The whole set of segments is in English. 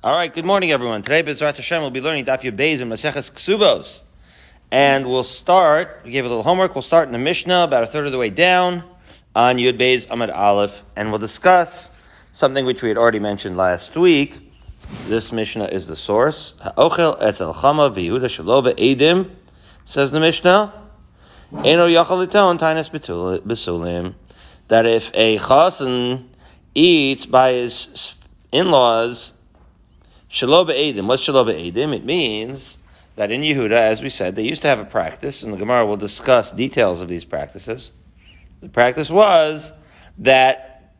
All right, good morning, everyone. Today, Bezrat Hashem, we'll be learning Daf Yud and Maseches Ksubos. And we'll start, we gave a little homework, we'll start in the Mishnah, about a third of the way down, on Yud Beis Amad Aleph, and we'll discuss something which we had already mentioned last week. This Mishnah is the source. Ha'ochel etzel chama v'Yehuda shelo edim, says the Mishnah. Eno yachal liton tainas besulim. That if a chasen eats by his in-laws, Shaloba Edim. What's Shaloba Edim? It means that in Yehuda, as we said, they used to have a practice, and the Gemara will discuss details of these practices. The practice was that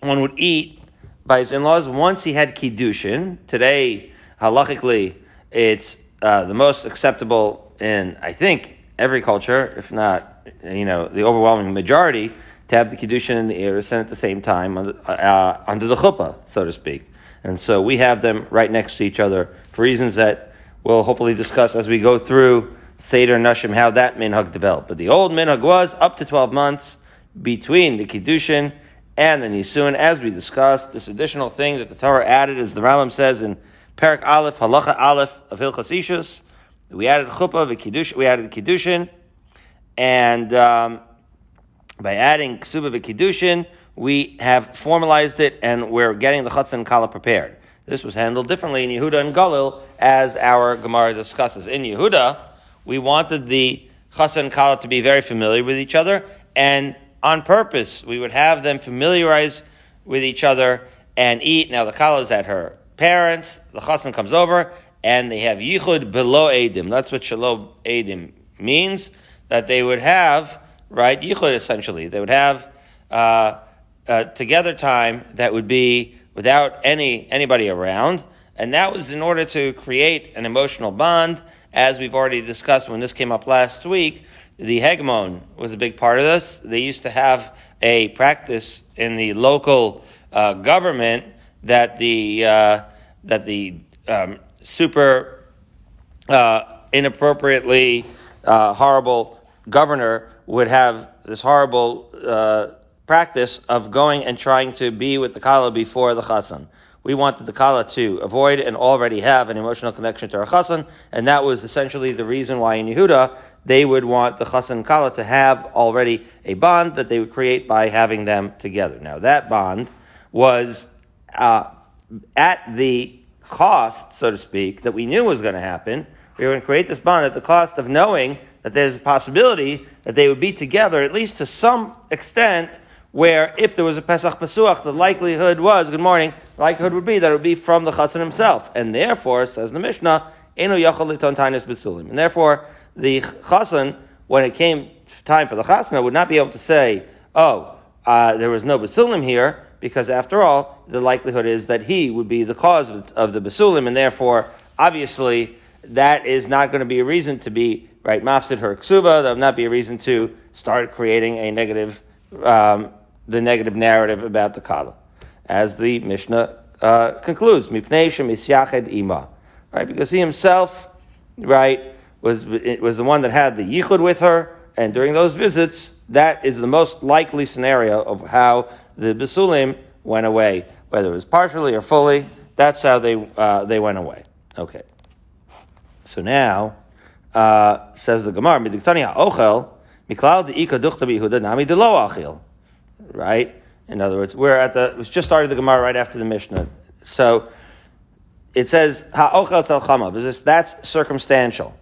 one would eat by his in-laws once he had kiddushin. Today, halachically, it's uh, the most acceptable in, I think, every culture, if not, you know, the overwhelming majority, to have the kiddushin and the eris at the same time under, uh, under the chuppah, so to speak. And so we have them right next to each other for reasons that we'll hopefully discuss as we go through Seder Nashim, how that minhag developed. But the old minhag was up to 12 months between the Kiddushin and the Nisun. As we discussed, this additional thing that the Torah added, as the Rambam says in Perak Aleph, Halacha Aleph of Hilchas Ishus, we added Chuppah, Kiddushin, we added Kiddushin, and um, by adding Ksuba Kiddushin, we have formalized it and we're getting the chutzah and kala prepared. This was handled differently in Yehuda and Galil, as our Gemara discusses. In Yehuda, we wanted the chutzah and kala to be very familiar with each other, and on purpose, we would have them familiarize with each other and eat. Now the kala is at her parents, the chassan comes over, and they have yichud below edim. That's what shalom edim means, that they would have, right, yichud essentially. They would have, uh, uh, together time that would be without any anybody around, and that was in order to create an emotional bond. As we've already discussed when this came up last week, the hegemon was a big part of this. They used to have a practice in the local uh, government that the uh, that the um, super uh, inappropriately uh, horrible governor would have this horrible uh, practice of going and trying to be with the kala before the chassan. We wanted the kala to avoid and already have an emotional connection to our chassan, and that was essentially the reason why in Yehuda they would want the chassan kala to have already a bond that they would create by having them together. Now that bond was uh, at the cost, so to speak, that we knew was going to happen. We were going to create this bond at the cost of knowing that there's a possibility that they would be together, at least to some extent, where if there was a Pesach Pesuach, the likelihood was, good morning, likelihood would be that it would be from the Chatzan himself. And therefore, says the Mishnah, Eno Yachal Tainis Besulim. And therefore, the Chatzan, when it came time for the Chatzan, would not be able to say, oh, uh, there was no Besulim here, because after all, the likelihood is that he would be the cause of, the Besulim, and therefore, obviously, that is not going to be a reason to be, right, mafsid her ksuba, that would not be a reason to start creating a negative um, the negative narrative about the Kala. As the Mishnah uh, concludes, ima. Right, because he himself, right, was, was the one that had the yichud with her, and during those visits, that is the most likely scenario of how the Basulim went away, whether it was partially or fully. That's how they uh, they went away. Okay. So now, uh, says the Gemara, ochel miklal deika duchta bihuda nami delo achil right? In other words, we're at the, it just started the Gemara right after the Mishnah. So it says, ha'ochel that's circumstantial,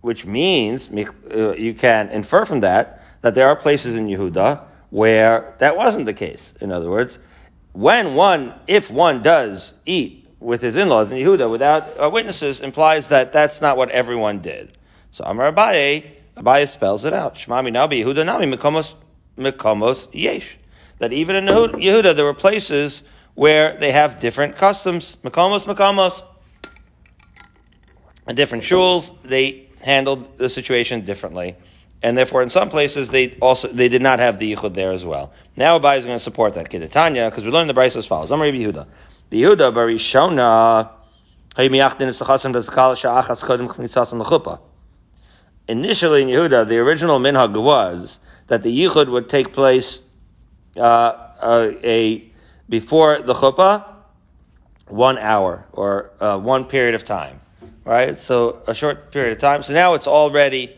which means uh, you can infer from that that there are places in Yehuda where that wasn't the case. In other words, when one, if one does eat with his in-laws in Yehuda without uh, witnesses, implies that that's not what everyone did. So Amar Abaye, Abaye spells it out. Shmami Nabi Yehuda Nami Mekomos Mekomos Yesh. That even in Yehuda, there were places where they have different customs. Mekomos, Mekomos. And different shuls, they handled the situation differently. And therefore, in some places, they also they did not have the yichud there as well. Now, Abaye is going to support that. Kidatanya, because we learned the Brisa as follows. Amar Yehuda. The Yehuda barishona Initially in Yehuda, the original minhag was that the yichud would take place uh, uh, a before the chuppah, one hour or uh, one period of time, right? So a short period of time. So now it's already,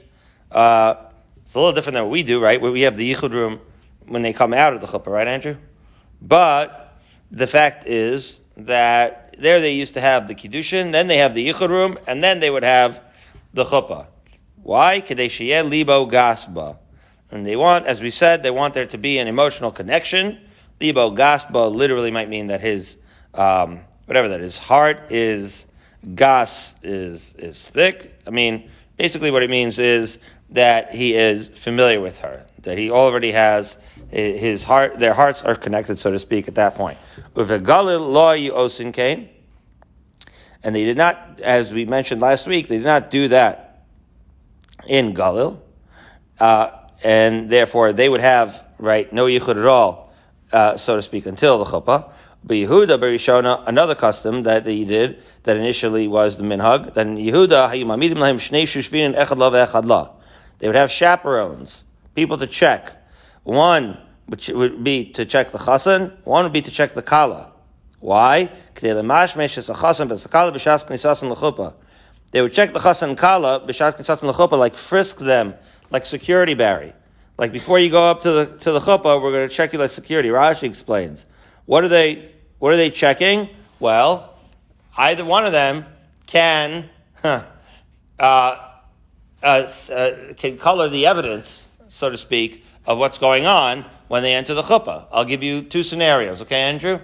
uh, it's a little different than what we do, right? Where we have the yichud room when they come out of the chuppah, right, Andrew? But the fact is that there they used to have the kiddushin, then they have the yichud room, and then they would have the chuppah. Why? Kadeshiyeh libo gasba. And they want, as we said, they want there to be an emotional connection. Libo gasba literally might mean that his, um, whatever that is, heart is, gas is, is thick. I mean, basically what it means is that he is familiar with her, that he already has his heart, their hearts are connected, so to speak, at that point. And they did not, as we mentioned last week, they did not do that in Galil. Uh, and therefore they would have, right, no yichud at all, uh, so to speak, until the chuppah. But Yehuda Berishona, another custom that he did, that initially was the minhag, then Yehuda, they would have chaperones, people to check. One which would be to check the chasan, one would be to check the kala. Why? They would check the chasan kala like frisk them, like security barry. Like before you go up to the to the chuppah, we're going to check you like security. Rashi explains. What are they? What are they checking? Well, either one of them can huh, uh, uh, uh, can color the evidence, so to speak, of what's going on when they enter the chuppah. I'll give you two scenarios, okay, Andrew?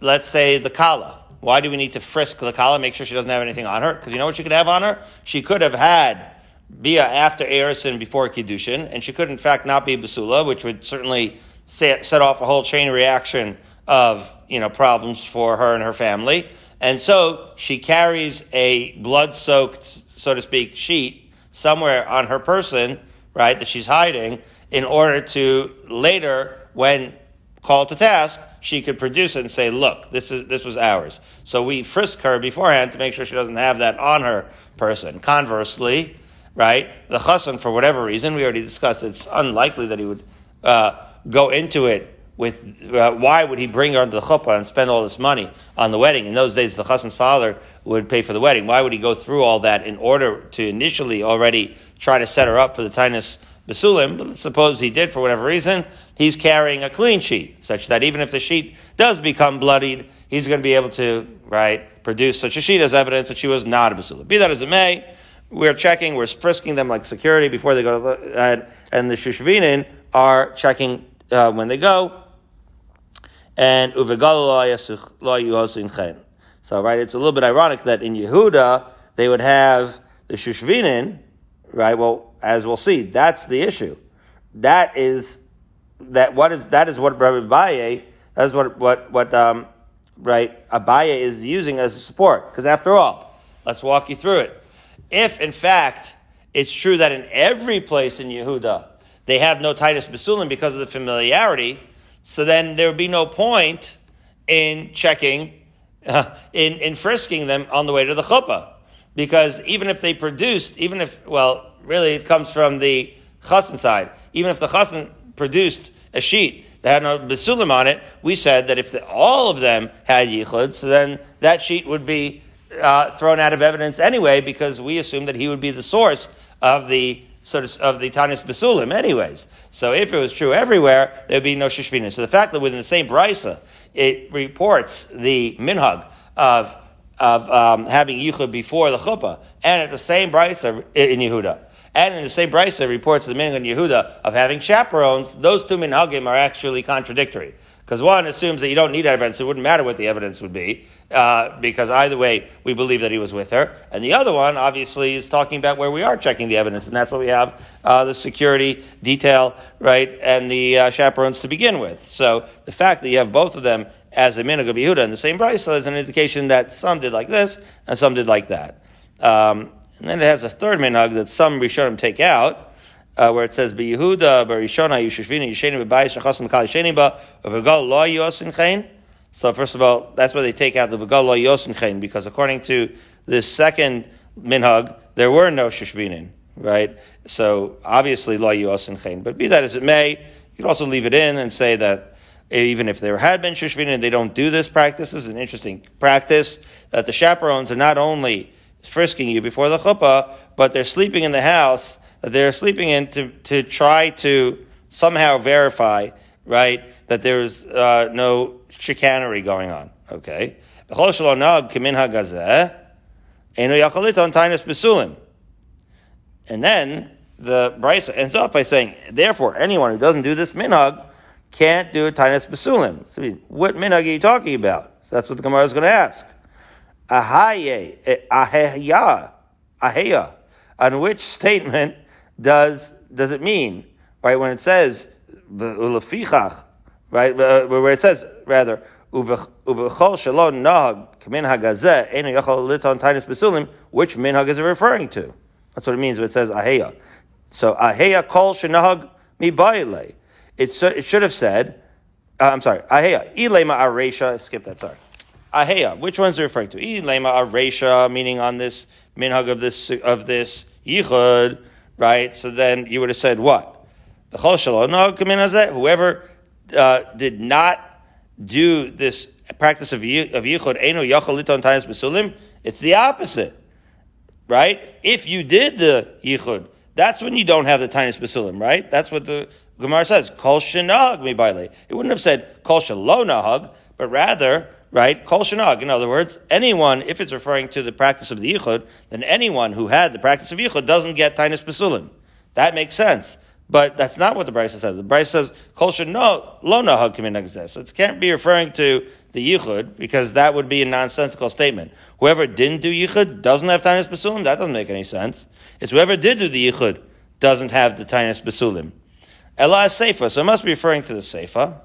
Let's say the kala. Why do we need to frisk the kala, make sure she doesn't have anything on her? Because you know what she could have on her? She could have had bia after Erison before Kiddushin, and she could in fact not be basula, which would certainly set, set off a whole chain reaction of you know problems for her and her family. And so she carries a blood-soaked, so to speak, sheet somewhere on her person, right, that she's hiding, in order to later, when called to task, she could produce it and say, look, this is, this was ours. So we frisk her beforehand to make sure she doesn't have that on her person. Conversely, right, the chassan, for whatever reason, we already discussed, it's unlikely that he would, uh, go into it with uh, why would he bring her into the chuppah and spend all this money on the wedding? In those days, the chassan's father would pay for the wedding. Why would he go through all that in order to initially already try to set her up for the tinus Basulim, but suppose he did for whatever reason, he's carrying a clean sheet, such that even if the sheet does become bloodied, he's going to be able to, right, produce such a sheet as evidence that she was not a Basulim. Be that as it may, we're checking, we're frisking them like security before they go to the, uh, and the Shushvinin are checking uh, when they go. And So, right, it's a little bit ironic that in Yehuda, they would have the Shushvinin, right, well, as we'll see, that's the issue. That is that what is that is what Rabbi Abaye that is what what what um, right Abaye is using as support. Because after all, let's walk you through it. If in fact it's true that in every place in Yehuda they have no Titus basulim because of the familiarity, so then there would be no point in checking, uh, in in frisking them on the way to the chuppah, because even if they produced, even if well really it comes from the chassan side. Even if the chassan produced a sheet that had no basulim on it, we said that if the, all of them had yichud, so then that sheet would be uh, thrown out of evidence anyway, because we assumed that he would be the source of the sort of, of the Tanis Basulim anyways. So if it was true everywhere, there would be no Shishvina. So the fact that within the same Brisa, it reports the minhag of, of um, having yichud before the chuppah, and at the same Brisa in Yehuda, and in the same brisa reports the minhag in Yehuda of having chaperones. Those two minhagim are actually contradictory. Because one assumes that you don't need evidence; it wouldn't matter what the evidence would be, uh, because either way, we believe that he was with her. And the other one, obviously, is talking about where we are checking the evidence, and that's what we have uh, the security detail, right, and the uh, chaperones to begin with. So the fact that you have both of them as a minhag of Yehuda in the same brisa is an indication that some did like this and some did like that. Um, and then it has a third minhag that some Rishonim take out, uh, where it says, "Yehuda barishona yushvina yisheni b'bayis shachasim kal yisheni ba v'gal lo yosin chen." So first of all, that's where they take out the v'gal lo yosin because according to this second minhag, there were no shishvinin, right? So obviously lo yosin chen. But be that as it may, you could also leave it in and say that even if there had been Shushvinin, they don't do this practice. This is an interesting practice that the chaperones are not only frisking you before the chuppah, but they're sleeping in the house that they're sleeping in to, to try to somehow verify, right, that there's uh, no chicanery going on. Okay? And then the Brisa ends up by saying, therefore, anyone who doesn't do this minhag can't do a tainus besulim. So, what minhag are you talking about? So that's what the Gemara is going to ask. Ahaye, eh, aheya, aheya. On which statement does does it mean? Right when it says ulafichach, right where it says rather uvechol shalom nahag kamin hagazeh enu yachal liton tainus besulim. Which minhag is it referring to? That's what it means when it says aheya. So aheya kol shenahag mi baile. It should have said. Uh, I'm sorry. Aheya ilema aresha. Skip that. Sorry. Aheya. Which one's it referring to? Ilema aresha, meaning on this minhag of this of this yichud, right? So then you would have said what? The chol shalom Whoever uh, did not do this practice of of yichud eno yachol liton besulim. It's the opposite, right? If you did the yichud, that's when you don't have the tiniest basilim, right? That's what the Gemara says. Kol shenag mi It wouldn't have said kol nahag, but rather, right, kol shenag. In other words, anyone, if it's referring to the practice of the yichud, then anyone who had the practice of yichud doesn't get tiniest basilim. That makes sense. But that's not what the Brisa says. The Brisa says, Kol no lo nahag So it can't be referring to the yichud, because that would be a nonsensical statement. Whoever didn't do yichud doesn't have tinius basulim. That doesn't make any sense. It's whoever did do the yichud doesn't have the tinius basulim. Ella seifa, so it must be referring to the seifa.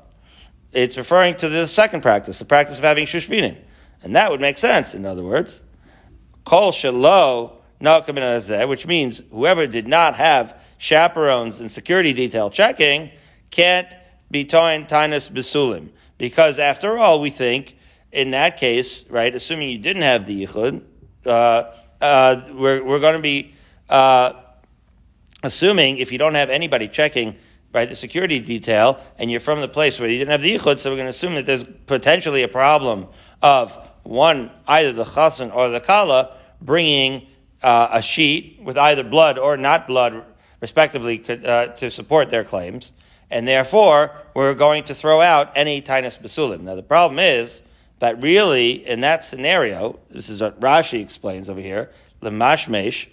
It's referring to the second practice, the practice of having shushvinin. And that would make sense, in other words. Kol shelo which means whoever did not have chaperones and security detail checking can't be toin tinus besulim. Because after all, we think in that case, right, assuming you didn't have the yichud, uh, uh, we're, we're going to be uh, assuming if you don't have anybody checking right the security detail and you're from the place where you didn't have the yichud, so we're going to assume that there's potentially a problem of one either the chassan or the kala bringing uh, a sheet with either blood or not blood, respectively, uh, to support their claims and therefore we're going to throw out any tinus basulim. Now the problem is that really in that scenario, this is what Rashi explains over here, the mashmesh,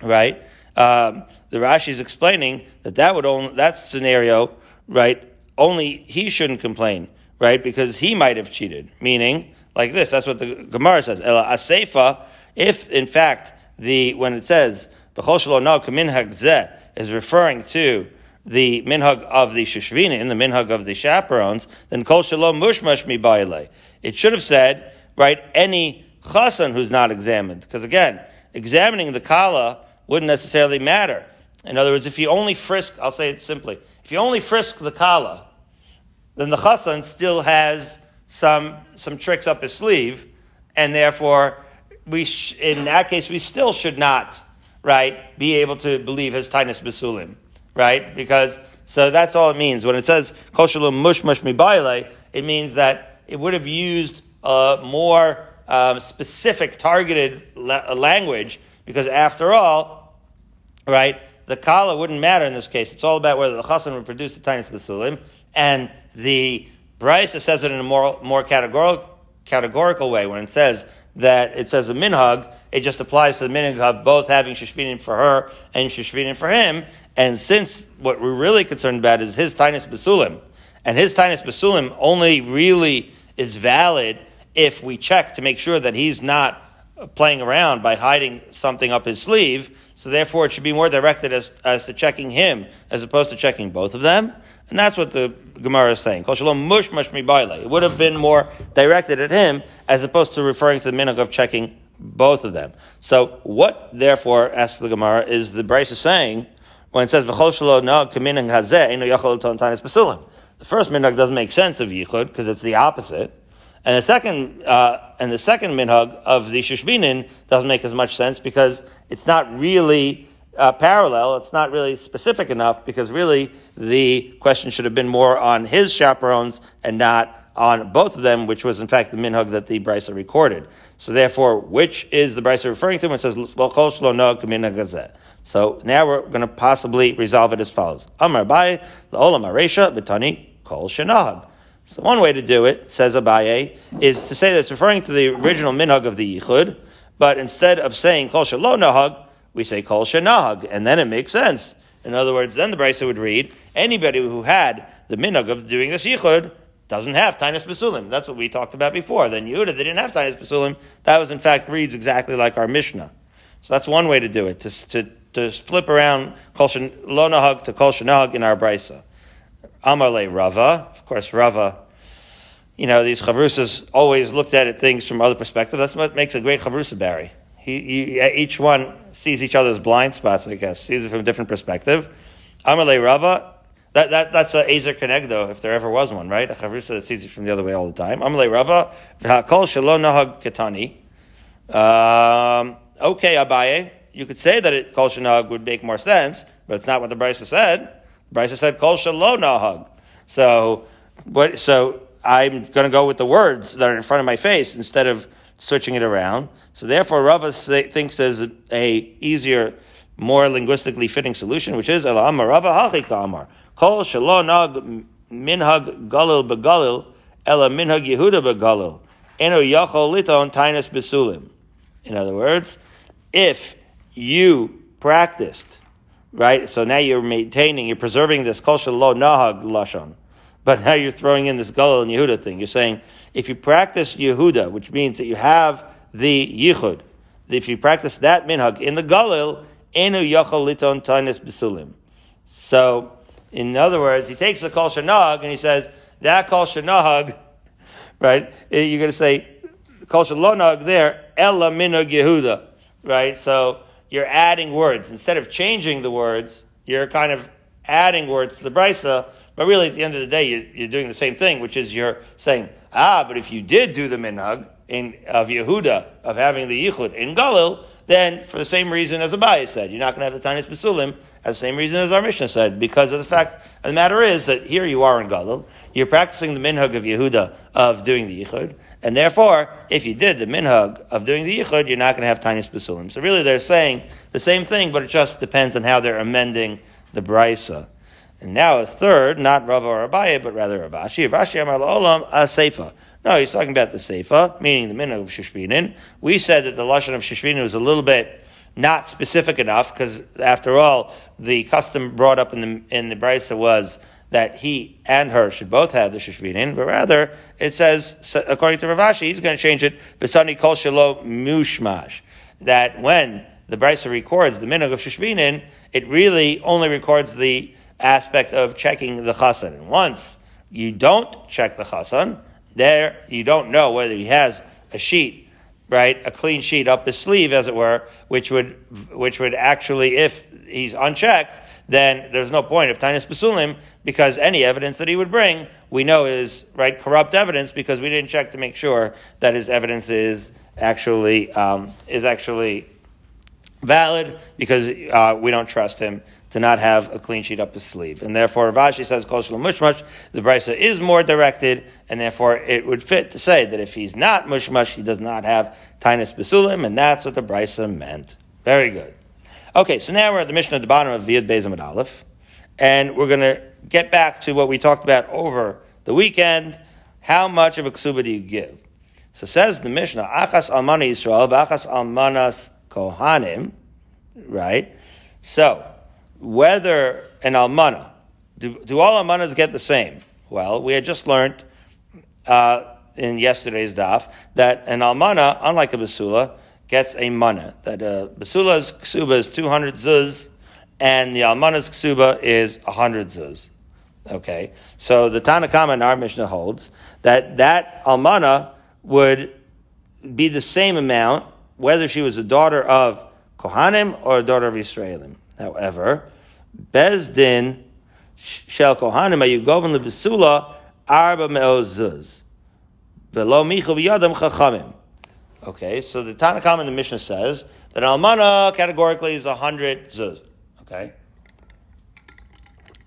right? Um, the Rashi is explaining that that would only that scenario, right? Only he shouldn't complain, right? Because he might have cheated. Meaning, like this. That's what the Gemara says. Ela asefa. If in fact the when it says b'chol no kamin is referring to the minhag of the shishvinin, the minhag of the chaperones, then kol shalom mushmash mi. It should have said, right, any chasan who's not examined. Because again, examining the kala wouldn't necessarily matter. In other words, if you only frisk, I'll say it simply, if you only frisk the kala, then the chasan still has some, some tricks up his sleeve, and therefore, we sh- in that case, we still should not, right, be able to believe his tinus basulim right? Because so that's all it means when it says koshalum mush mibaile. It means that it would have used a more um, specific, targeted la- language because after all, right, the kala wouldn't matter in this case. It's all about whether the chassan would produce the tiny basulim, and the Brisa says it in a more more categorical categorical way when it says that it says a minhag, it just applies to the minhag of both having shishvinin for her and shishvinin for him. And since what we're really concerned about is his tinus basulim, and his tinus basulim only really is valid if we check to make sure that he's not playing around by hiding something up his sleeve. So therefore, it should be more directed as, as to checking him as opposed to checking both of them. And that's what the Gemara is saying. It would have been more directed at him as opposed to referring to the minhag of checking both of them. So what, therefore, asks the Gemara, is the Brisa saying when it says v'chol shelo yachol. The first minhag doesn't make sense of yichud because it's the opposite, and the second uh, and the second minhag of the shishvinin doesn't make as much sense because it's not really uh, parallel. It's not really specific enough because really the question should have been more on his chaperones and not on both of them, which was in fact the minhag that the brisa recorded. So therefore, which is the brisa referring to when it says So now we're going to possibly resolve it as follows: Amar Abaye, Olam Aresha, Betani, Kol Shenahag. So one way to do it, says Abaye, is to say that it's referring to the original minhag of the yichud, but instead of saying Kol Shelo Nahag, we say Kol Shenahag, and then it makes sense. In other words, then the brisa would read, anybody who had the minhag of doing this yichud doesn't have Tainus Basulim. That's what we talked about before. Then Yehuda, they didn't have Tainus Basulim. That was in fact reads exactly like our Mishnah. So that's one way to do it, to, to, to flip around Kol Nahag to Kol Shenahag in our Brisa. Amarle Rava, of course Rava, you know, these chavrusas always looked at it, things from other perspectives. That's what makes a great chavrusa Barry. He, he, each one sees each other's blind spots, I guess, sees it from a different perspective. Amarle Rava, that, that, that's a Ezer Kenegdo, if there ever was one, right? A chavrusa that sees it from the other way all the time. Amalei Rava, kol shelo nahag ketani. Um, okay, Abaye, you could say that it, kol shenahag would make more sense, but it's not what the Brisa said. The said kol shelo nahag. So, what, so I'm going to go with the words that are in front of my face instead of switching it around. So therefore, Rava thinks there's a, a easier, more linguistically fitting solution, which is Ela Amar Rava Hachika Amar. Kol shelo nag minhag galil begalil, ela minhag Yehuda begalil. Eno yachol liton tainus besulim. In other words, if you practiced, right, so now you're maintaining, you're preserving this kol shelo nahag lashon, but now you're throwing in this galil and Yehuda thing. You're saying, if you practice Yehuda, which means that you have the yichud, if you practice that minhag in the galil, enu yachol liton tainus besulim. So, in other words, he takes the kol shanag and he says, that kol shanag, right? You're going to say, kol shalonag there, ella minag Yehuda, right? So you're adding words. Instead of changing the words, you're kind of adding words to the brisa, but really at the end of the day, you're, you're doing the same thing, which is you're saying, ah, but if you did do the minhag in, of Yehuda, of having the yichud in Galil, then for the same reason as Abaye said, you're not going to have the Tanis Basulim, as the same reason as our Mishnah said, because of the fact, the matter is that here you are in Galil, you're practicing the minhag of Yehuda of doing the yichud, and therefore, if you did the minhag of doing the yichud, you're not going to have Tanis Basulim. So really they're saying the same thing, but it just depends on how they're amending the Brisa. And now a third, not Rava or Abaye, but rather Rav Ashi. Rav Ashi Amar Olam Seifa. No, he's talking about the Seifa, meaning the minhag of Shishvinin. We said that the Lashon of Shishvinin was a little bit not specific enough, because after all, the custom brought up in the, in the Brisa was that he and her should both have the Shishvinin, but rather it says, according to Rav Ashi, he's going to change it, Besani Kol Shalo Mushmash. That when the Brisa records the minhag of Shishvinin, it really only records the aspect of checking the chasan. And once you don't check the chasan, there you don't know whether he has a sheet, right, a clean sheet up his sleeve, as it were, which would which would actually, if he's unchecked, then there's no point of Tainus Basulim because any evidence that he would bring, we know is right corrupt evidence because we didn't check to make sure that his evidence is actually um, is actually valid because uh, we don't trust him to not have a clean sheet up his sleeve. And therefore, Rav Ashi says, Kol mushmash, the brisa is more directed, and therefore it would fit to say that if he's not mushmash, he does not have tainus basulim, and that's what the brisa meant. Very good. Okay, so now we're at the Mishnah at the bottom of Viad Bezim Aleph, and we're going to get back to what we talked about over the weekend. How much of a ksuba do you give? So says the Mishnah, Achas Almana Yisrael, Achas Almanas Kohanim, right? So, whether an almana, do, do all almanas get the same? Well, we had just learned uh, in yesterday's daf that an almana, unlike a basula, gets a mana. That a basula's ksuba is 200 zuz, and the almana's ksuba is 100 zuz. Okay, so the Tanakama in our Mishnah holds that that almana would be the same amount whether she was a daughter of Kohanim or a daughter of Israelim. However, Bezdin shel Kohanim ayugovin lebesula arba me'ozuz. Velo michu b'yadam chachamim. Okay, so the Tanakam in the Mishnah says that almana categorically is 100 zuz. Okay?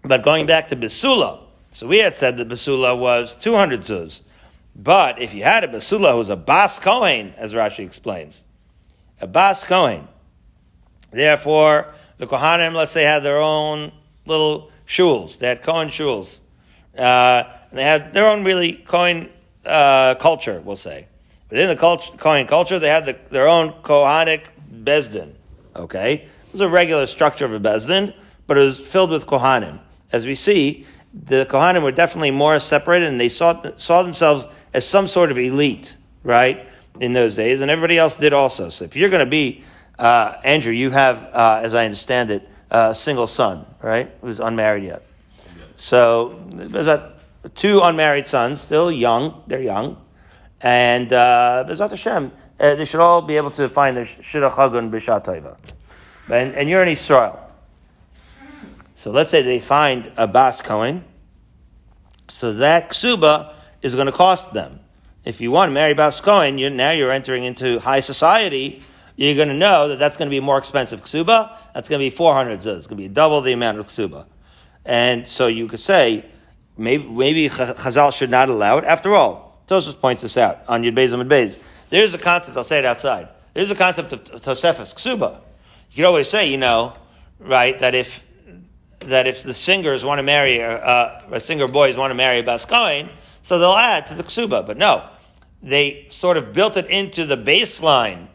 But going back to Basula, so we had said that Basula was 200 zuz. But if you had a Basula who was a Bas Kohen, as Rashi explains, a Bas Kohen, therefore the Kohanim, let's say, had their own little shuls. They had Kohen shuls. Uh, and they had their own really Kohen uh, culture, we'll say. Within the culture, Kohen culture, they had the, their own Kohanic Bezdin. Okay? It was a regular structure of a Bezdin, but it was filled with Kohanim. As we see, the Kohanim were definitely more separated and they saw, saw themselves as some sort of elite, right, in those days, and everybody else did also. So if you're going to be, uh, Andrew, you have, uh, as I understand it, a single son, right, who's unmarried yet. So there's that two unmarried sons, still young, they're young, and uh, Bezat Hashem, uh, they should all be able to find the Shidduch Hagun B'Shat And, and you're in Israel. So let's say they find a Bas Cohen. So that ksuba is going to cost them. If you want to marry Bas Cohen, you, now you're entering into high society. You're going to know that that's going to be more expensive ksuba. That's going to be 400 zuz. It's going to be double the amount of ksuba. And so you could say, maybe, maybe Chazal should not allow it. After all, Tosfos points this out on Yud Beis and Beis. There's a concept, I'll say it outside. There's a concept of Tosefes, ksuba. You could always say, you know, right, that if that if the singers want to marry, uh, or singer boys want to marry a Baskoin, so they'll add to the ksuba. But no, they sort of built it into the baseline,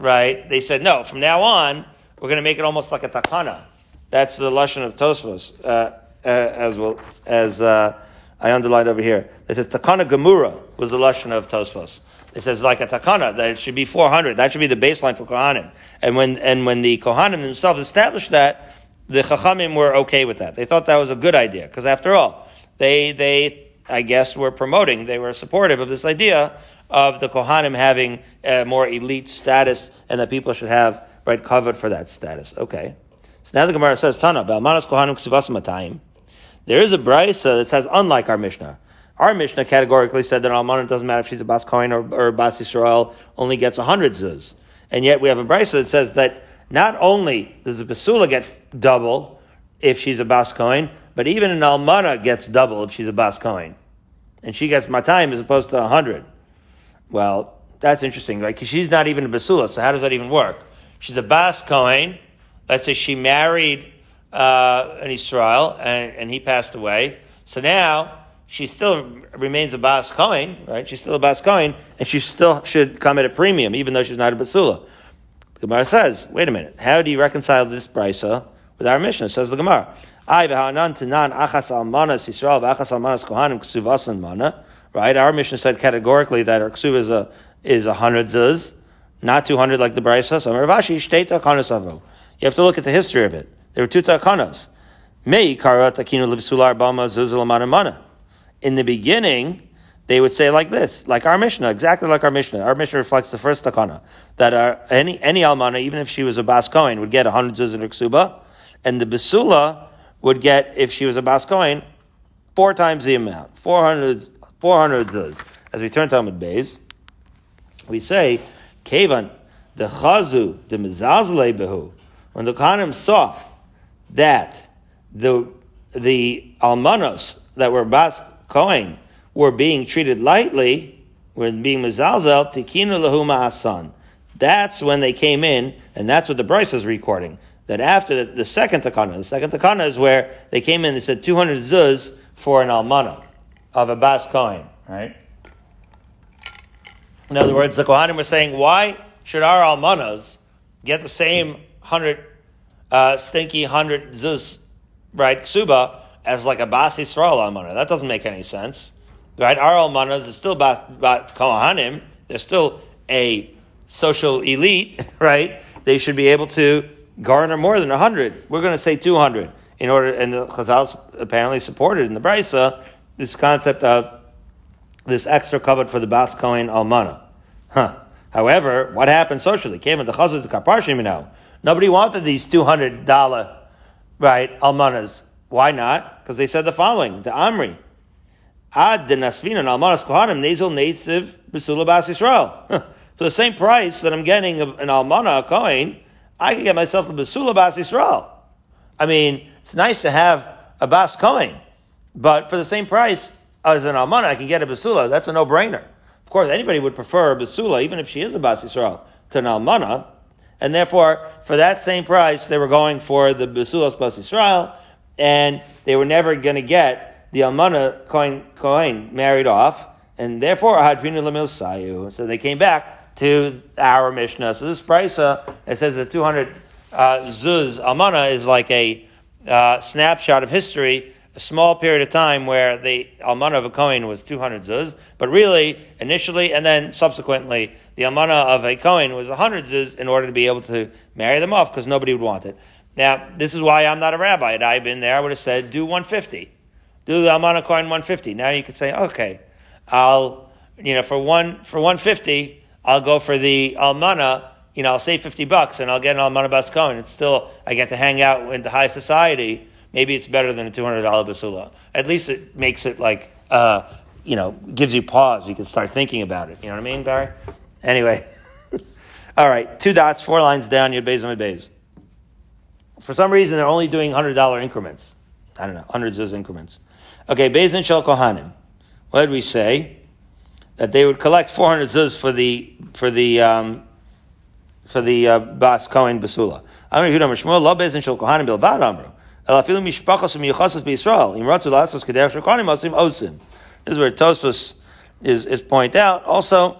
right? They said, no, from now on, we're going to make it almost like a takana. That's the lashon of Tosfos, uh, uh, as well as uh, I underlined over here. They said takana gemura was the lashon of Tosfos. It says like a takana that it should be 400. That should be the baseline for kohanim. And when and when the kohanim themselves established that, the Chachamim were okay with that. They thought that was a good idea because after all, they they I guess were promoting, they were supportive of this idea of the Kohanim having a more elite status and that people should have right covered for that status. Okay. So now the Gemara says, Tana, Balmanas Kohanim Ksivasamatayim. There is a brisa that says, unlike our Mishnah. Our Mishnah categorically said that Almanah doesn't matter if she's a Bas Kohen or, or Bas Yisrael, only gets a hundred zuz. And yet we have a brisa that says that not only does the basula get double if she's a bas kohen, but even an almana gets double if she's a bas kohen. And she gets matayim as opposed to hundred. Well, that's interesting, right? Because she's not even a basula, so how does that even work? She's a bas kohen. Let's say she married uh, an Israel and, and he passed away. So now she still remains a bas kohen, right? She's still a bas kohen, and she still should come at a premium, even though she's not a basula. The Gemara says, wait a minute, how do you reconcile this brisa with our Mishnah? Says the Gemara. Right, our Mishnah said categorically that our ksuv is a is a hundred zuz, not two hundred like the brisa. So Rav Ashi shtei avo. You have to look at the history of it. There were two takanas. Mei karat akinu livsular bama zuzul. In the beginning, they would say like this, like our Mishnah, exactly like our Mishnah. Our Mishnah reflects the first takana that our, any any almana, even if she was a bas would get a hundred zuz in her ksuba, and the basula would get if she was a bas four times the amount, 400, 400 zuz. As we turn to Amud Beis, we say kevan the chazu the mizazle behu. When the Kohanim saw that the the almanos that were bas kohen were being treated lightly, were being mizalzel, tikinu lahuma asan. That's when they came in, and that's what the Brisa is recording. That after the, the second takana, the second takana is where they came in, they said 200 zuz for an almana of a bas kohen, right? In other words, the Kohanim were saying, why should our almanas get the same 100, uh, stinky 100 zuz, right, ksuba, as like a bas Yisrael almana? That doesn't make any sense. Right? Our almanas is still about, about Kohanim. They're still a social elite, right? They should be able to garner more than 100. We're going to say 200 in order, and the Chazal apparently supported in the Brisa this concept of this extra covered for the Bas Kohen Almana. Huh. However, what happened socially? Came in the Chazal to Kaparshim now. Nobody wanted these $200, right, Almanas. Why not? Because they said the following, the Amri. Ad de nasvina almanas kohanim nezel netziv besula bas Yisrael. For the same price that I'm getting an almana, a coin, I can get myself a basula bas Yisrael. I mean, it's nice to have a bas coin, but for the same price as an almana, I can get a basula. That's a no-brainer. Of course, anybody would prefer a basula, even if she is a bas Yisrael, to an almana. And therefore, for that same price, they were going for the basulas bas Yisrael, and they were never going to get the almana coin, coin married off, and therefore, hadrinu lemil sayu. So they came back to our Mishnah. So this price, uh, it says that 200 uh, zuz almana is like a uh, snapshot of history a small period of time where the almana of a Kohen was 200 zuz, but really, initially and then subsequently, the almana of a Kohen was 100 zuz in order to be able to marry them off because nobody would want it. Now, this is why I'm not a rabbi. Had I been there, I would have said, do 150. Do the almana Kohen 150. Now you could say, okay, I'll, you know, for one, for 150, I'll go for the almana, you know, I'll save 50 bucks and I'll get an almana bas Kohen. It's still, I get to hang out in the high society maybe it's better than a $200 basula. At least it makes it like, uh, you know, gives you pause. You can start thinking about it. You know what I mean, Barry? Anyway. All right, two dots, four lines down, Yud Beis and Beis. For some reason, they're only doing $100 increments. I don't know, hundreds of increments. Okay, and Shel Kohanim. What did we say? That they would collect 400 zuz for the, for the, um, for the uh, Bas Kohen Basula. Amr Yehuda Mishmuel, Lo and Shel Kohanim Bilvad Amru. This is where Tosfos is, is point out. Also,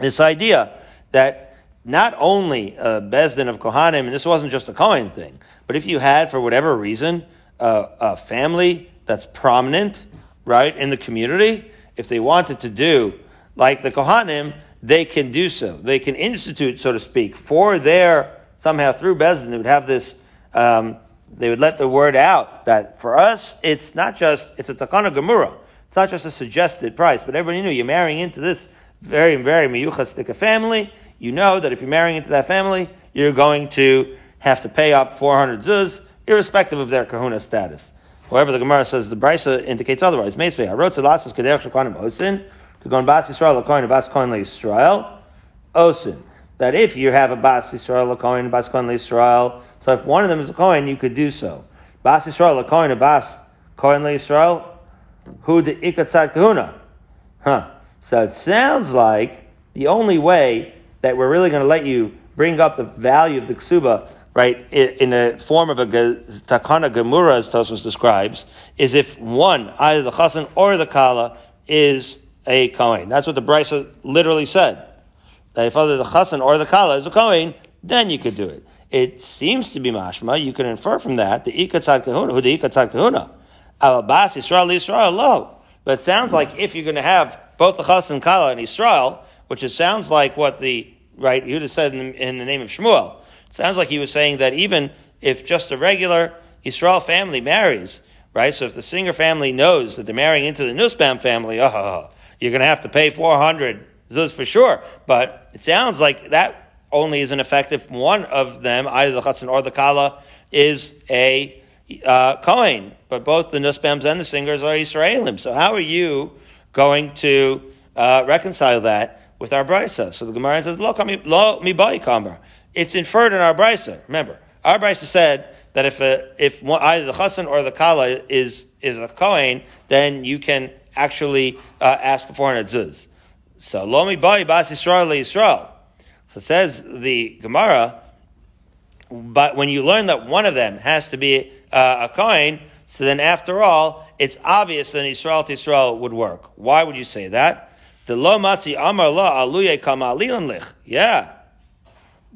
this idea that not only a Bezdin of Kohanim, and this wasn't just a Kohen thing, but if you had, for whatever reason, a, a family that's prominent, right, in the community, if they wanted to do like the Kohanim, they can do so. They can institute, so to speak, for their, somehow through Bezdin, they would have this um, they would let the word out that for us, it's not just, it's a takana gemura. It's not just a suggested price, but everybody knew you're marrying into this very, very miyuchastika family. You know that if you're marrying into that family, you're going to have to pay up 400 zuz, irrespective of their kahuna status. However, the Gemara says the Brisa indicates otherwise. Meisvei, I wrote to Lasas Kedech Shekhanim Osin, to go on Bas Yisrael, Lakoin, Bas Koin Yisrael, Osin. That if you have a Bas Yisrael, Lakoin, Bas Koin Yisrael, so if one of them is a Kohen, you could do so. Bas Yisrael, a Kohen, a Bas, Kohen Yisrael, who the Ikatzad Kahuna. Huh. So it sounds like the only way that we're really going to let you bring up the value of the ksuba, right, in the form of a takana gemura, as Tosfos describes, is if one, either the chasen or the kala, is a kohen. That's what the Brisa literally said. That if either the chasen or the kala is a kohen, then you could do it it seems to be mashma. You can infer from that the ikatzad kahuna, who the ikatzad kahuna, alabas Yisrael Yisrael lo. But it sounds like if you're going to have both the chas and kala and Israel, which it sounds like what the right Yehuda said in the, in the name of Shmuel. It sounds like he was saying that even if just a regular Israel family marries, right? So if the Singer family knows that they're marrying into the Nussbaum family, oh, you're going to have to pay 400 zuz for sure. But it sounds like that only is an effect if one of them, either the Chatzin or the Kala, is a uh, Kohen. But both the Nussbaums and the singers are Israelim. So how are you going to uh, reconcile that with our Brisa? So the Gemara says, Lo mi kambar. It's inferred in our Brisa. Remember, our Brisa said that if a, if one, either the Chatzin or the Kala is, is a Kohen, then you can actually uh, ask for 400 zuz. So, lo mi bai bas Yisrael Yisrael. So says the Gemara, but when you learn that one of them has to be uh, a coin, so then after all, it's obvious that Israel to Israel would work. Why would you say that? The lo matzi amar la aluye kama lich. Yeah.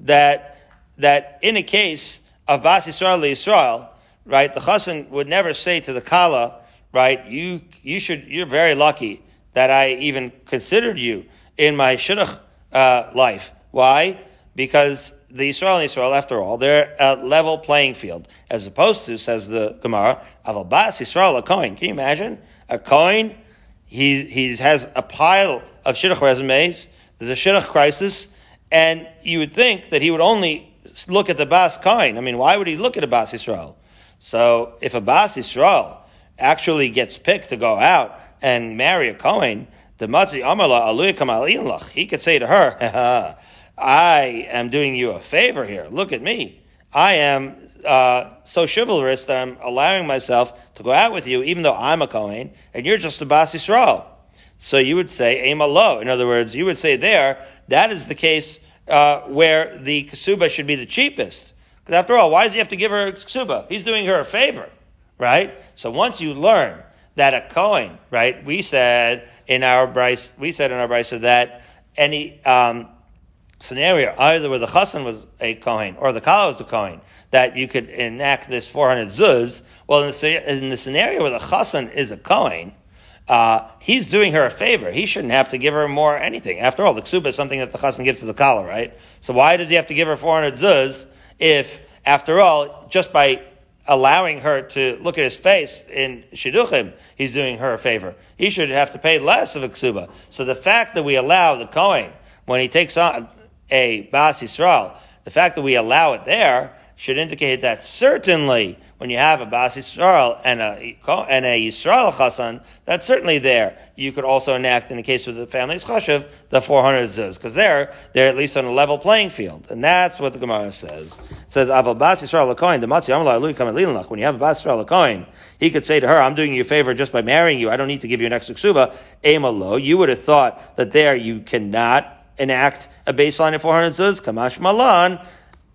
That, that in a case of Bas Yisrael Israel, right, the chassan would never say to the kala, right, you, you should, you're very lucky that I even considered you in my shidduch uh, life. Why? Because the Israel and Israel, after all, they're a level playing field, as opposed to, says the Gemara, Avalbas Israel, a coin. Can you imagine? A coin, he, he has a pile of shidduch resumes, there's a shidduch crisis, and you would think that he would only look at the Bas coin. I mean, why would he look at a Bas Israel? So, if a Bas Israel actually gets picked to go out and marry a coin, The matzi amala aluya He could say to her, I am doing you a favor here. Look at me. I am uh, so chivalrous that I'm allowing myself to go out with you, even though I'm a Kohen, and you're just a Bas Yisrael. So you would say, Aim Allah. In other words, you would say there, that is the case uh, where the ksuba should be the cheapest. Because after all, why does he have to give her a ksuba? He's doing her a favor, right? So once you learn that a Kohen, right, we said in our Brisa, we said in our Brisa that any, um, scenario, either where the chassan was a Kohen or the Kala was a Kohen, that you could enact this 400 zuz. Well, in the, in the scenario where the chassan is a Kohen, uh, he's doing her a favor. He shouldn't have to give her more anything. After all, the ksuba is something that the chassan gives to the Kala, right? So why does he have to give her 400 zuz if, after all, just by allowing her to look at his face in shidduchim, he's doing her a favor. He should have to pay less of a ksuba. So the fact that we allow the Kohen, when he takes on, a Bas Yisrael, the fact that we allow it there should indicate that certainly when you have a Bas Yisrael and a, and a Yisrael Chassan, that's certainly there. You could also enact, in the case of the family's Chashav, the 400 Zuz, because there, they're at least on a level playing field. And that's what the Gemara says. It says, Aval Bas Yisrael Lakoin, the Matzi Amalai Lui Kamet When you have a Bas Yisrael Lakoin, he could say to her, I'm doing you a favor just by marrying you. I don't need to give you an extra ksuba. Emalo, you would have thought that there you cannot enact a baseline of 400 zuz, kamash malan,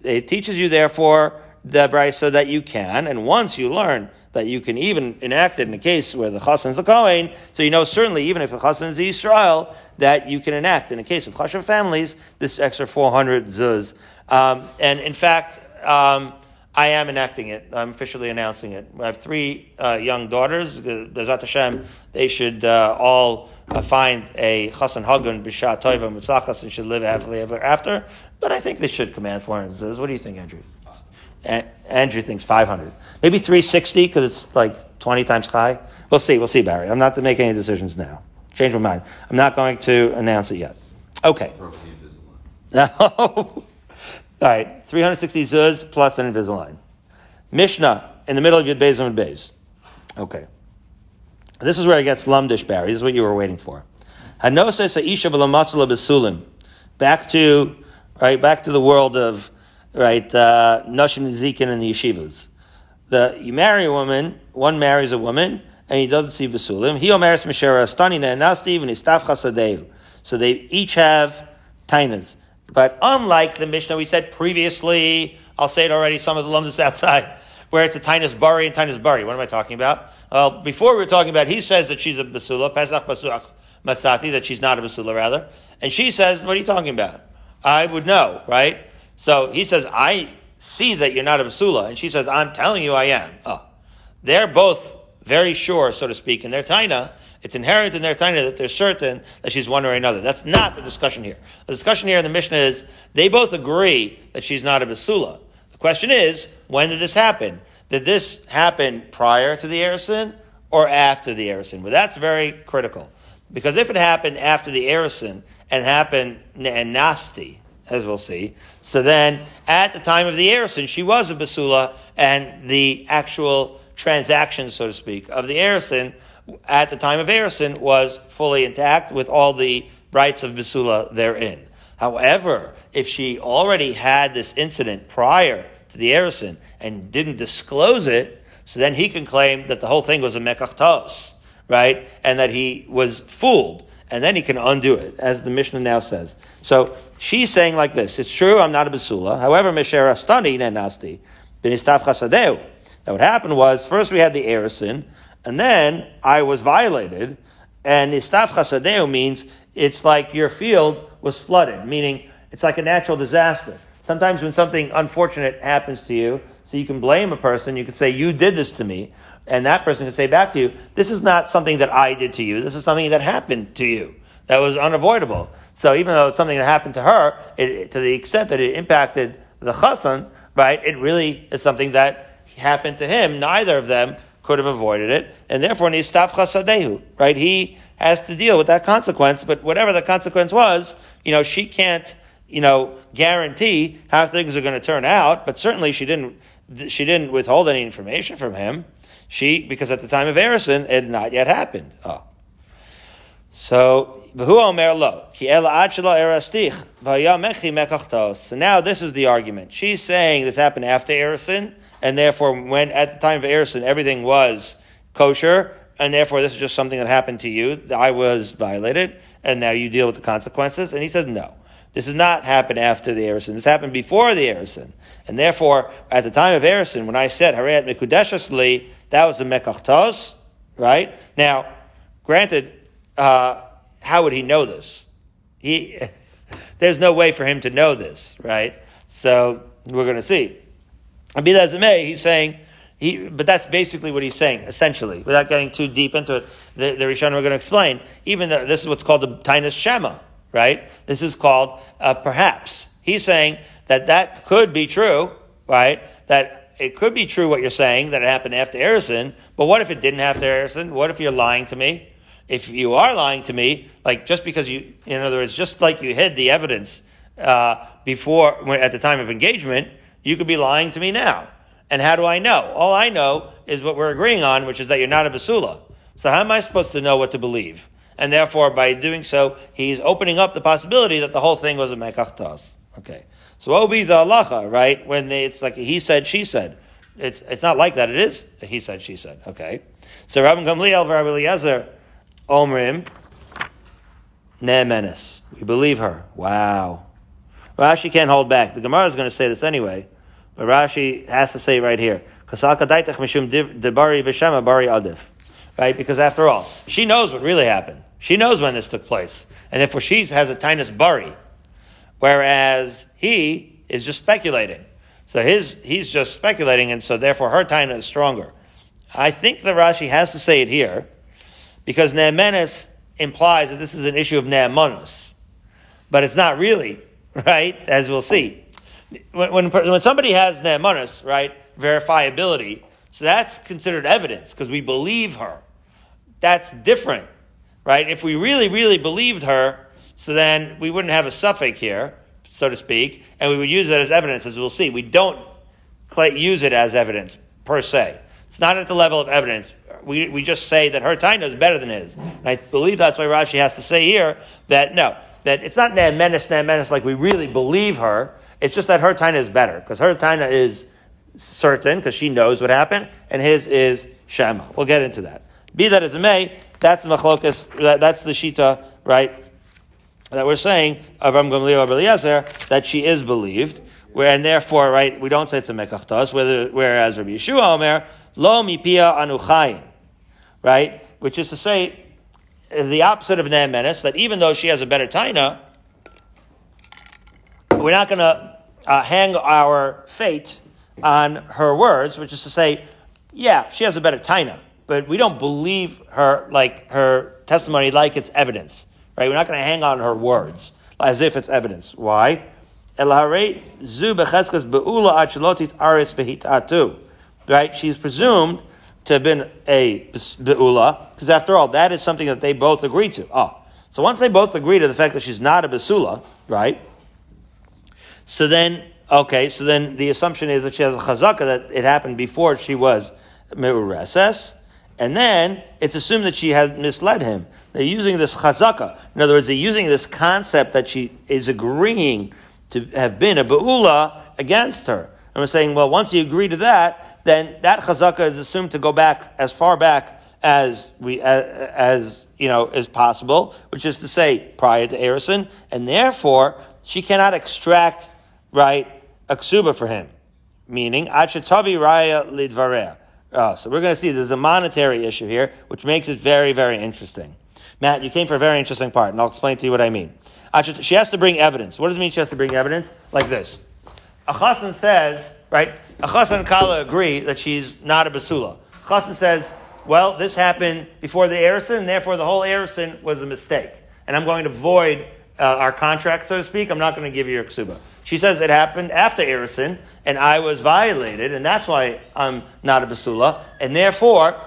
it teaches you therefore the brisa that you can, and once you learn that you can even enact it in a case where the chassan is a Kohen, so you know certainly even if the chassan is Israel, that you can enact in a case of chashav families this extra 400 zuz. Um, and in fact, um, I am enacting it. I'm officially announcing it. I have three uh, young daughters. Bezat Hashem, they should uh, all uh, find a chassan hagun b'shat toiva mitzachas and should live happily ever after. But I think they should command 400 What do you think, Andrew? A- Andrew thinks 500. Maybe 360 because it's like 20 times high. We'll see. We'll see, Barry. I'm not to make any decisions now. Change my mind. I'm not going to announce it yet. Okay. No. All right. 360 zuz plus an Invisalign. Mishnah in the middle of Yud Beis and Beis. Okay. This is where it gets lumdish, Barry. This is what you were waiting for. Hanosa sa'isha v'lamatzla besulim. Back to right, back to the world of right, uh, Nashim Zikin and the yeshivas. The you marry a woman, one marries a woman, and he doesn't see basulim. He marries Mishera Stanina and Nastiv and Istav Chasadeu. So they each have tainas. But unlike the Mishnah we said previously, I'll say it already, some of the lumdis outside, where it's a tainas bari and tainas bari. What am I talking about? Well, before we were talking about, he says that she's a basula, Pesach Basuach Matzati, that she's not a basula rather. And she says, what are you talking about? I would know, right? So he says, I see that you're not a basula. And she says, I'm telling you I am. Oh. They're both very sure, so to speak, in their taina. It's inherent in their taina that they're certain that she's one or another. That's not the discussion here. The discussion here in the Mishnah is they both agree that she's not a basula. The question is, when did this happen? Did this happen prior to the Erison or after the Erison? Well, that's very critical. Because if it happened after the Erison and happened and Nasti, as we'll see, so then at the time of the Erison, she was a Basula, and the actual transaction, so to speak, of the Erison at the time of Erison was fully intact with all the rights of Basula therein. However, if she already had this incident prior to the Erison and didn't disclose it, so then he can claim that the whole thing was a mekachtos, right? And that he was fooled. And then he can undo it, as the Mishnah now says. So she's saying like this, it's true, I'm not a basula. However, Mesher Astani Nasti, Binistav Chasadeu. Now what happened was, first we had the Erison, and then I was violated, and Nistav Chasadeu means it's like your field was flooded, meaning it's like a natural disaster. Sometimes when something unfortunate happens to you, so you can blame a person, you can say, you did this to me, and that person can say back to you, this is not something that I did to you, this is something that happened to you. That was unavoidable. So even though it's something that happened to her, it, to the extent that it impacted the chassan, right, it really is something that happened to him. Neither of them could have avoided it, and therefore nistav chasadehu, right? He has to deal with that consequence, but whatever the consequence was, you know, she can't you know, guarantee how things are going to turn out, but certainly she didn't, she didn't withhold any information from him. She, because at the time of Erison, it had not yet happened. Oh. So, So now this is the argument. She's saying this happened after Erison, and therefore when, at the time of Erison, everything was kosher, and therefore this is just something that happened to you. I was violated, and now you deal with the consequences. And he says, no. This has not happened after the Erison. This happened before the Erison. And therefore, at the time of Erison, when I said, Harayat Mekudeshasli, that was the Mekachtos, right? Now, granted, uh, how would he know this? He, there's no way for him to know this, right? So, we're going to see. And Be that as it may, he's saying, he, but that's basically what he's saying, essentially, without getting too deep into it. The, the Rishon we're going to explain, even though this is what's called the Tainus Shema, right? This is called uh, perhaps. He's saying that that could be true, right? That it could be true what you're saying, that it happened after Erison, but what if it didn't happen after Erison? What if you're lying to me? If you are lying to me, like just because you, in other words, just like you hid the evidence uh, before, at the time of engagement, you could be lying to me now. And how do I know? All I know is what we're agreeing on, which is that you're not a basula. So how am I supposed to know what to believe? And therefore, by doing so, he's opening up the possibility that the whole thing was a mekachtas. Okay. So what would be the halacha, right? When they, it's like he said, she said. It's, it's not like that. It is he said, she said. Okay. So Rabbi Gamliel, Rabbi Eliezer, Omrim, Ne'emenes. We believe her. Wow. Rashi can't hold back. The Gemara is going to say this anyway. But Rashi has to say right here, Right? Because after all, she knows what really happened. She knows when this took place. And therefore she has a tinus bari. Whereas he is just speculating. So his, he's just speculating, and so therefore her taina is stronger. I think the Rashi has to say it here, because Ne'emenes implies that this is an issue of Ne'emanus. But it's not really, right? As we'll see when, when, when somebody has ne'emanis, right, verifiability, so that's considered evidence because we believe her. That's different, right? If we really, really believed her, so then we wouldn't have a suffix here, so to speak, and we would use it as evidence, as we'll see. We don't use it as evidence per se. It's not at the level of evidence. We, we just say that her taina is better than his. And I believe that's why Rashi has to say here that no, that it's not ne'emenis, ne'emenis like we really believe her. It's just that her taina is better because her taina is certain because she knows what happened, and his is shema. We'll get into that. Be that as it may, that's the machlokas. That, that's the shita, right? That we're saying of Ram Gamliel that she is believed, where and therefore, right, we don't say it's a mekachtas. Whereas Rabbi Yehoshua Omer lo mipia anuchayin, right, which is to say the opposite of ne'emenes, that even though she has a better taina, we're not going to uh, hang our fate on her words, which is to say, yeah, she has a better taina, but we don't believe her like her testimony like it's evidence, right? We're not going to hang on her words as if it's evidence. Why? Right? She's presumed to have been a be'ula, because after all, that is something that they both agree to. Oh. So once they both agree to the fact that she's not a basula, right? So then, okay, so then the assumption is that she has a chazaka that it happened before she was meureses, and then it's assumed that she has misled him. They're using this chazaka. In other words, they're using this concept that she is agreeing to have been a be'ula against her. And we're saying, well, once you agree to that, then that chazaka is assumed to go back as far back as we as, as you know as possible, which is to say prior to Erison, and therefore she cannot extract right, a ksuba for him. Meaning, achatavi raya lidvarea. Oh, so we're going to see there's a monetary issue here, which makes it very, very interesting. Matt, you came for a very interesting part, and I'll explain to you what I mean. She has to bring evidence. What does it mean she has to bring evidence? Like this. Achasan says, right, Achasan and Kala agree that she's not a basula. Achasan says, well, this happened before the Erison, and therefore the whole Erison was a mistake. And I'm going to void uh, our contract, so to speak. I'm not going to give you your ksuba. She says it happened after Erison, and I was violated, and that's why I'm not a basula, and therefore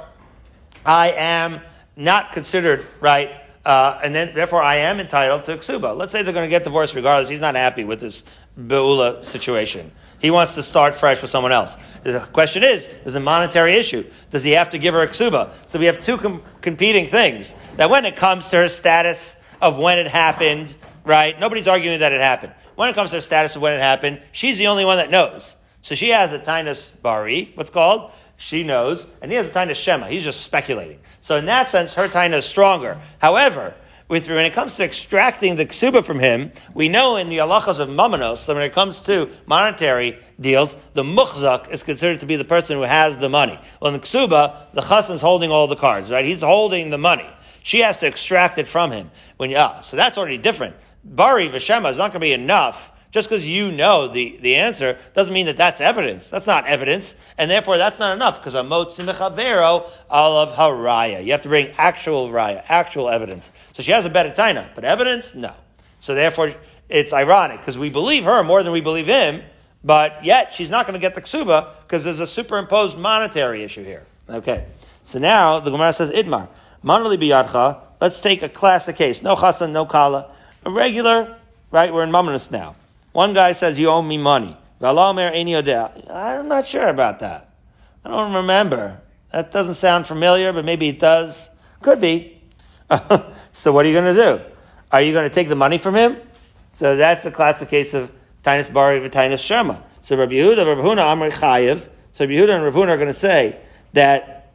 I am not considered right uh, and then therefore I am entitled to ksuba. Let's say they're going to get divorced regardless. He's not happy with this beula situation. He wants to start fresh with someone else. The question is, there's a monetary issue. Does he have to give her a ksuba? So we have two com- competing things. That when it comes to her status of when it happened, right? Nobody's arguing that it happened. When it comes to the status of when it happened, she's the only one that knows. So she has a tinus bari, what's called? She knows, and he has a tinus shema. He's just speculating. So in that sense, her tinus is stronger. However, with, when it comes to extracting the ksuba from him, we know in the halachas of mamanos that when it comes to monetary deals, the muchzak is considered to be the person who has the money. Well, in the ksuba, the chassan is holding all the cards, right? He's holding the money. She has to extract it from him. When ah, so that's already different. Bari v'shema is not going to be enough. Just because you know the, the answer doesn't mean that that's evidence. That's not evidence, and therefore that's not enough because a mechavero of haraya. You have to bring actual raya, actual evidence. So she has a better taina, but evidence, no. So therefore, it's ironic because we believe her more than we believe him, but yet she's not going to get the ksuba because there's a superimposed monetary issue here. Okay. So now the Gemara says idmar manali biyadcha. Let's take a classic case. No chasan, no kala a regular, right? We're in Mamonis now. One guy says, You owe me money. I'm not sure about that. I don't remember. That doesn't sound familiar, but maybe it does. Could be. so what are you going to do? Are you going to take the money from him? So that's a classic case of Tinus Bari and Tinus Shema. So Rabbi Yehuda, Rabbi Huna, Amr. So Rabbi Yehuda and Rabbi Huna are going to say that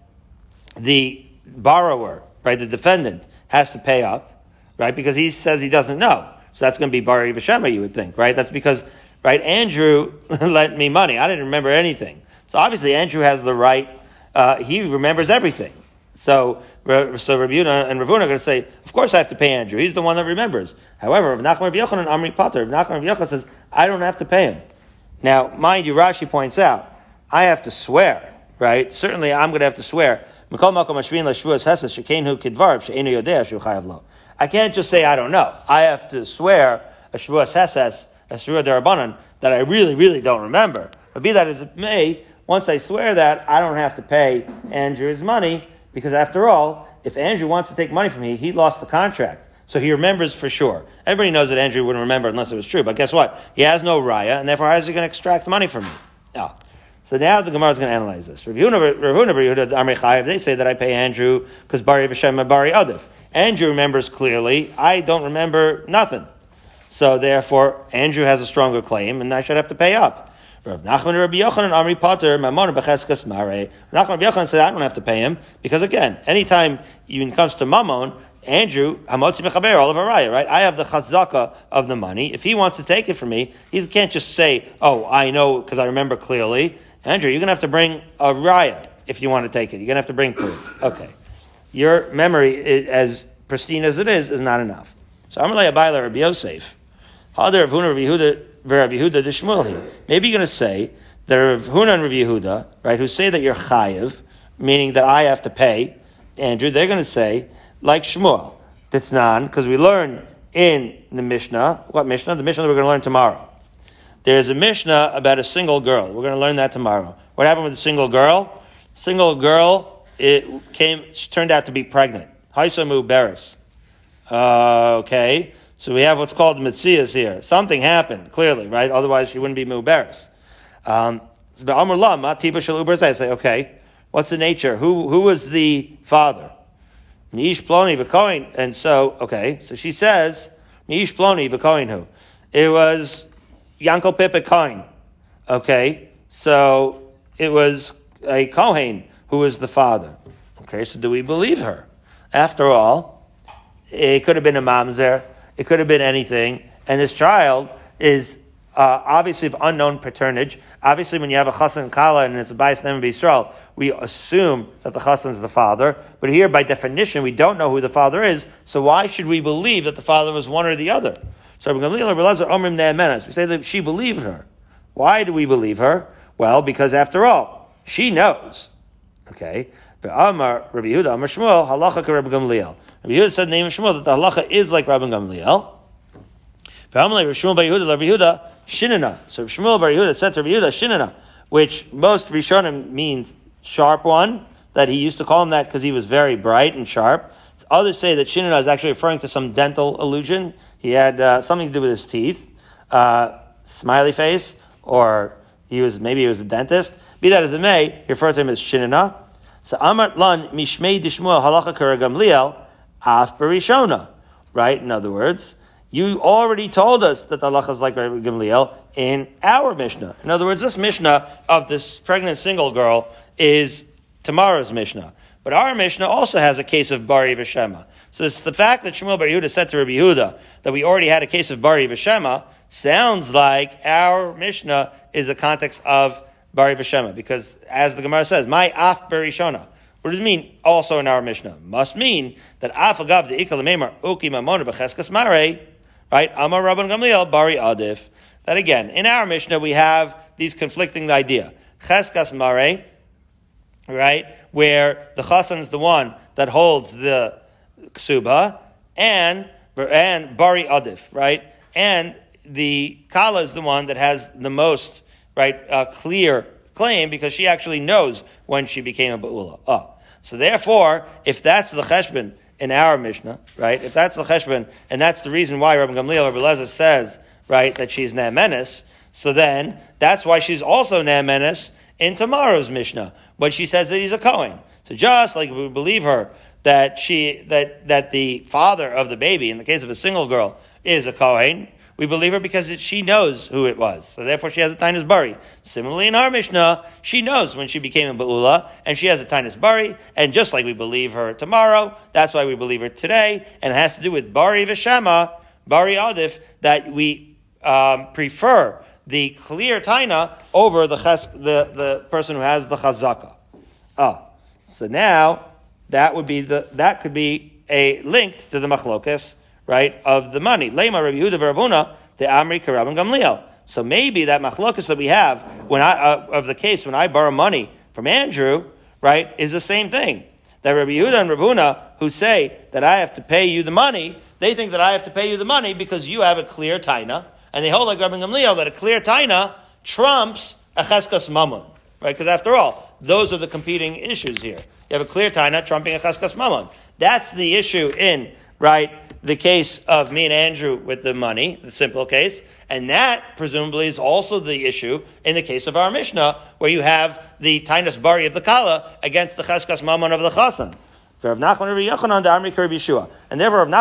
the borrower, right, the defendant, has to pay up right? Because he says he doesn't know. So that's going to be Bari Vashema, you would think, right? That's because, right, Andrew lent me money. I didn't remember anything. So obviously Andrew has the right, uh, he remembers everything. So, so Rabbi and Ravuna are going to say, of course I have to pay Andrew. He's the one that remembers. However, Rav Nachman Rabbi Yochanan Amri Pater, Rav Nachman Yochanan says, I don't have to pay him. Now, mind you, Rashi points out, I have to swear, right? Certainly I'm going to have to swear. I can't just say I don't know. I have to swear a Shavuos Heses, a Shavuot Darabanan, that I really, really don't remember. But be that as it may, once I swear that, I don't have to pay Andrew his money, because after all, if Andrew wants to take money from me, he lost the contract. So he remembers for sure. Everybody knows that Andrew wouldn't remember unless it was true. But guess what? He has no raya, and therefore how is he going to extract money from me? No. So now the Gemara is going to analyze this. They say that I pay Andrew because Bari V'Shem Bari Adif. Andrew remembers clearly. I don't remember nothing. So therefore, Andrew has a stronger claim, and I should have to pay up. Rav Nachman Rabbi Yochanan Amri Pater Mamon Becheskas Mare. Nachman Rabbi Yochanan said I don't have to pay him because again, anytime it comes to Mammon, Andrew Hamotzi Mechaber all of Araya, right? I have the chazaka of the money. If he wants to take it from me, he can't just say, "Oh, I know because I remember clearly." Andrew, you're going to have to bring a raya if you want to take it. You're going to have to bring proof. Okay your memory, as pristine as it is, is not enough. So to Abayla Rabbi Yosef. Maybe you're going to say that Rav Huna and Rav Yehuda, right, who say that you're chayiv, meaning that I have to pay, Andrew, they're going to say, like Shmuel, Titnan, because we learn in the Mishnah, what Mishnah? The Mishnah that we're going to learn tomorrow. There's a Mishnah about a single girl. We're going to learn that tomorrow. What happened with the single girl? Single girl it came, she turned out to be pregnant. Haisamu Beres. Uh, okay. So we have what's called mitzias here. Something happened, clearly, right? Otherwise she wouldn't be muberes. Um, I say, okay, what's the nature? Who, who was the father? Miish Ploni V'Koin. And so, okay, so she says, Miish Ploni V'Koin who? It was Yankel Pipa Koin. Okay, so it was a Kohen who is the father. Okay, so do we believe her? After all, it could have been a mamzer, it could have been anything, and this child is uh, obviously of unknown paternage. Obviously, when you have a chassan kala and it's a bias name of Israel, we assume that the chassan is the father. But here, by definition, we don't know who the father is. So why should we believe that the father was one or the other? So we say that she believed her. Why do we believe her? Well, because after all, she knows Okay. Amar Rabbi Yehuda, Amar Shmuel, halacha Rabbi Gamliel. Rabbi Yehuda said the name of Shmuel that the halacha is like Rabbi Gamliel. Amar Rabbi Shmuel Bar Yehuda, Rabbi Yehuda, shinana. So Rabbi Shmuel Bar Yehuda said to Rabbi Yehuda, shinana, which most Rishonim means sharp one, that he used to call him that because he was very bright and sharp. Others say that Shinana is actually referring to some dental illusion. He had uh, something to do with his teeth, uh, smiley face, or he was maybe he was a dentist. Be that as it may, he referred to him as Shinana. So Amar Lan Mishmei Dishmuel Halacha Gamliel Af Barishona. Right? In other words, you already told us that the halacha is like Rabbi Gamliel in our Mishnah. In other words, this Mishnah of this pregnant single girl is tomorrow's Mishnah. But our Mishnah also has a case of Bari Veshema. So it's the fact that Shmuel Bar Yehuda said to Rabbi Yehuda that we already had a case of Bari Veshema sounds like our Mishnah is a context of Bari Veshema. Because as the Gemara says, my af berishona. What does it mean also in our Mishnah? Must mean that af agab de ikal uki mamona b'cheskas mare, right? Amar Rabban Gamliel Bari Adif. That again, in our Mishnah we have these conflicting idea. Cheskas mare, right? Where the chasan is the one that holds the ksuba, and and bari adif, right? And the kala is the one that has the most right uh, clear claim because she actually knows when she became a ba'ula. Oh. So therefore, if that's the cheshbon in our Mishnah, right? If that's the cheshbon, and that's the reason why Rabbi Gamliel Rabbi says, right, that she's ne'menes, so then that's why she's also ne'menes in tomorrow's Mishnah when she says that he's a Kohen. So just like we believe her that she that that the father of the baby, in the case of a single girl, is a Kohen, we believe her because it, she knows who it was. So therefore she has a Tainus Bari. Similarly in our Mishnah, she knows when she became a Ba'ula, and she has a Tainus Bari, and just like we believe her tomorrow, that's why we believe her today, and it has to do with Bari Vishama, Bari Adif, that we um, prefer the clear Taina over the, ches, the, the person who has the Chazaka. Oh, so now that would be the, that could be a link to the Machlokas right, of the money. Lema Rabbi Yehuda Baravuna, the Amri Karab and Gamliel. So maybe that machlokas that we have when I, uh, of the case when I borrow money from Andrew, right, is the same thing. That Rabbi Yehuda and Ravuna, who say that I have to pay you the money, they think that I have to pay you the money because you have a clear taina, and they hold like Rabbi Gamliel that a clear taina trumps a cheskas mammon, right? Because after all, those are the competing issues here. You have a clear taina trumping a cheskas mammon. That's the issue in right the case of me and Andrew with the money, the simple case, and that presumably is also the issue in the case of our Mishnah, where you have the Tainus Bari of the Kala against the Cheskas Mammon of the Chasan. And therefore, Rav Nachman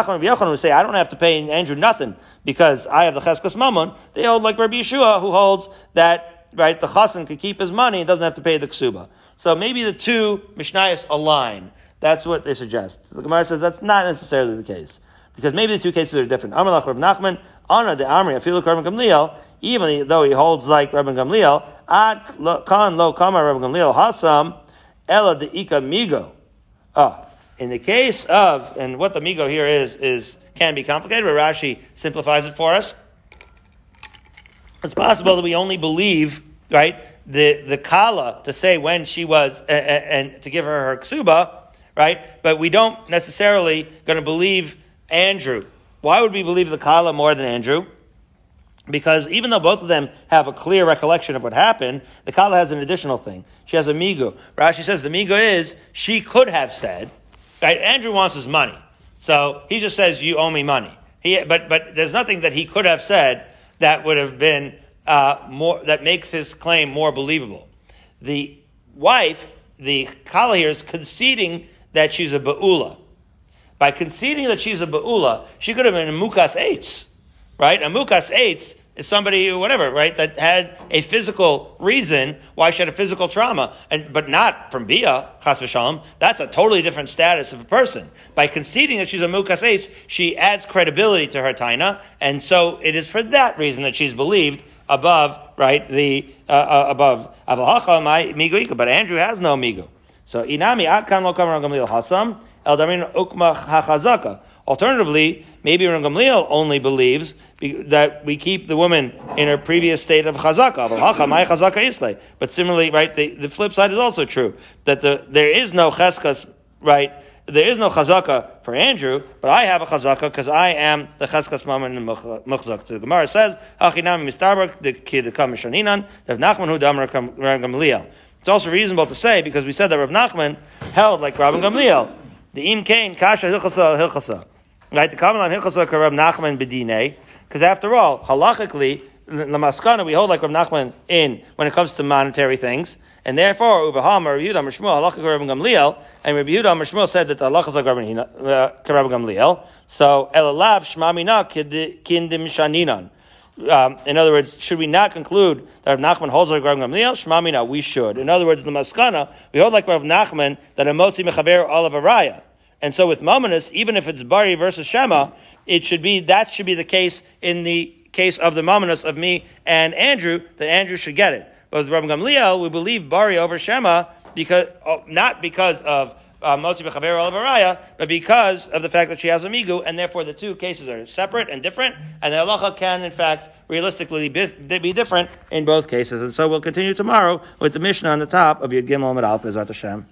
Rabbi Yochanan would say, I don't have to pay Andrew nothing because I have the Cheskas Mammon. They hold like Rabbi Yehoshua, who holds that, right, the Chasan could keep his money and doesn't have to pay the Ksuba. So maybe the two Mishnayos align. That's what they suggest. The Gemara says that's not necessarily the case. Because maybe the two cases are different. Amalach Rav Nachman, Ana the Amri, Afilu Rabban Gamliel, even though he holds like Rabban Gamliel, Ad Kan Lo Kama Rabban Gamliel Hasam, Ella de Ika Migo. Ah, in the case of, and what the Migo here is, is can be complicated, but Rashi simplifies it for us. It's possible that we only believe, right, the, the Kala to say when she was, uh, and to give her her ksuba, right? But we don't necessarily going to believe Andrew. Why would we believe the Kala more than Andrew? Because even though both of them have a clear recollection of what happened, the Kala has an additional thing. She has a migo. Rashi says the migo is she could have said, right? Andrew wants his money, so he just says, "You owe me money." He, but but there's nothing that he could have said that would have been uh, more that makes his claim more believable. The wife, the Kala here, is conceding that she's a ba'ula. By conceding that she's a ba'ula, she could have been a mukas eitz, right? A mukas eitz is somebody, whatever, right, that had a physical reason why she had a physical trauma, and but not from bia chas v'shalom. That's a totally different status of a person. By conceding that she's a mukas eitz, she adds credibility to her taina, and so it is for that reason that she's believed above, right, the uh, uh, above But Andrew has no migo. So inami kan lo kamar gamliel hasam. Eldamin Ukma Hachazaka. Alternatively, maybe Ram Gamliel only believes that we keep the woman in her previous state of chazaka. But similarly, right, the, the flip side is also true that the, there is no cheskas, right? There is no chazaka for Andrew, but I have a chazaka because I am the cheskas maman in muchzak. The Gemara says, "Hachinam mistabrak the kid the kamishaninan the Nachman hu damar Gamliel." It's also reasonable to say because we said that Rav Nachman held like Rabban Gamliel The im kain kasha hilchasa hilchasa. Right, the common on hilchasa karab Nachman bedine. Because after all, halachically, the maskana we hold like Rav Nachman in when it comes to monetary things, and therefore Uvaham Rabbi Yehuda Mishmuel halacha Rabbi Gamliel, and Rabbi Yehuda Mishmuel said that the halacha is like Rabbi uh, Gamliel. So elalav shmamina kindim shaninan. Um, in other words, should we not conclude that Rav Nachman holds like Rav Gamliel? Shmamina, we should. In other words, the Maskana, we hold like Rav Nachman that a motzi mechaber olav araya. And so with Mamonis, even if it's Bari versus Shema, it should be, that should be the case in the case of the Mamonis of me and Andrew, that Andrew should get it. But with Rav Gamliel, we believe Bari over Shema because, oh, not because of Uh, Motzi Bechaber Olavaraya, but because of the fact that she has a migu, and therefore the two cases are separate and different, and the halacha can, in fact, realistically be, be different in both cases. And so we'll continue tomorrow with the Mishnah on the top of Yud Gimel Amid Al Hashem.